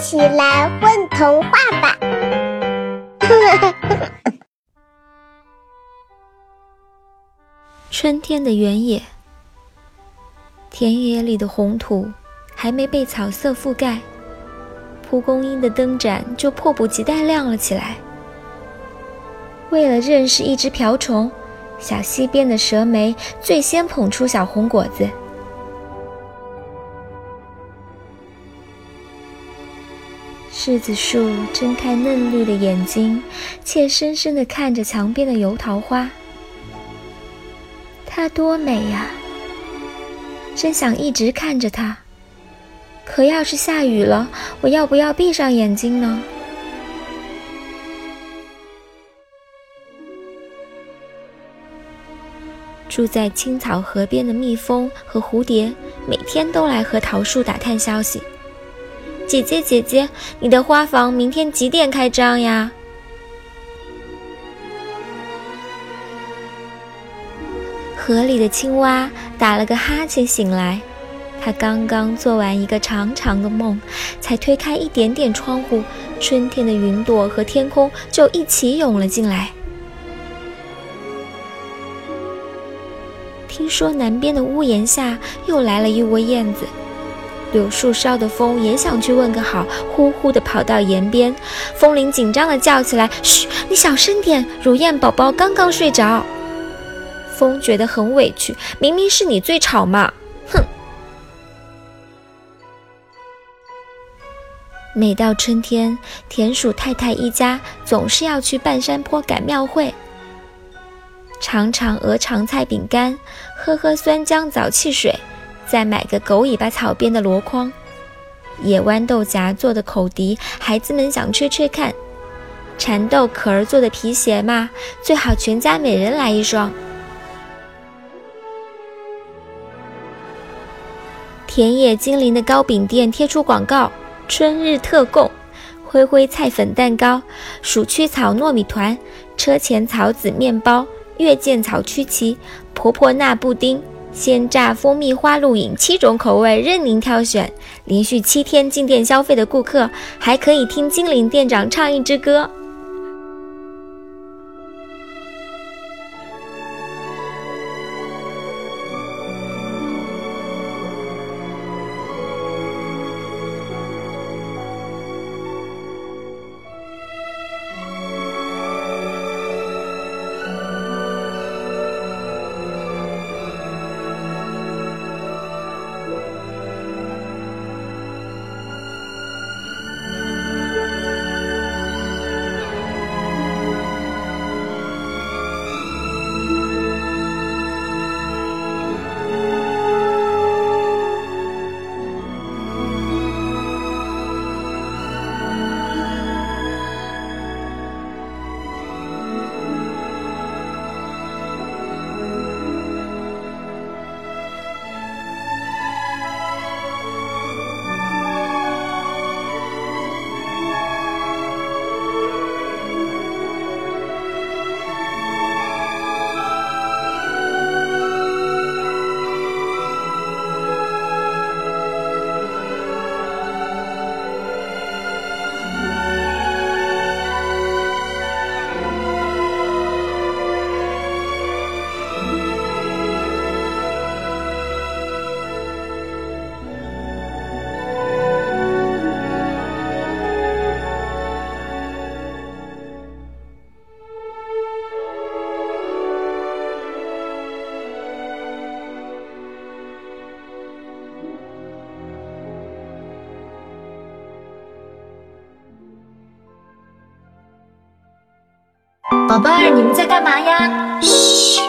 起来问童话吧！春天的原野，田野里的红土还没被草色覆盖，蒲公英的灯盏就迫不及待亮了起来。为了认识一只瓢虫，小溪边的蛇莓最先捧出小红果子。柿子树睁开嫩绿的眼睛，怯生生地看着墙边的油桃花。它多美呀！真想一直看着它。可要是下雨了，我要不要闭上眼睛呢？住在青草河边的蜜蜂和蝴蝶，每天都来和桃树打探消息。姐姐，姐姐，你的花房明天几点开张呀？河里的青蛙打了个哈欠醒来，它刚刚做完一个长长的梦，才推开一点点窗户，春天的云朵和天空就一起涌了进来。听说南边的屋檐下又来了一窝燕子。柳树梢的风也想去问个好，呼呼地跑到檐边。风铃紧张地叫起来：“嘘，你小声点，如燕宝宝刚刚睡着。”风觉得很委屈，明明是你最吵嘛！哼。每到春天，田鼠太太一家总是要去半山坡赶庙会，尝尝鹅肠菜饼干，喝喝酸浆枣汽水。再买个狗尾巴草编的箩筐，野豌豆荚做的口笛，孩子们想吹吹看。蚕豆壳儿做的皮鞋嘛，最好全家每人来一双。田野精灵的糕饼店贴出广告：春日特供，灰灰菜粉蛋糕、鼠曲草糯米团、车前草籽面包、月见草曲奇、婆婆纳布丁。鲜榨蜂蜜花露饮七种口味任您挑选，连续七天进店消费的顾客还可以听精灵店长唱一支歌。宝贝儿，你们在干嘛呀？嘘，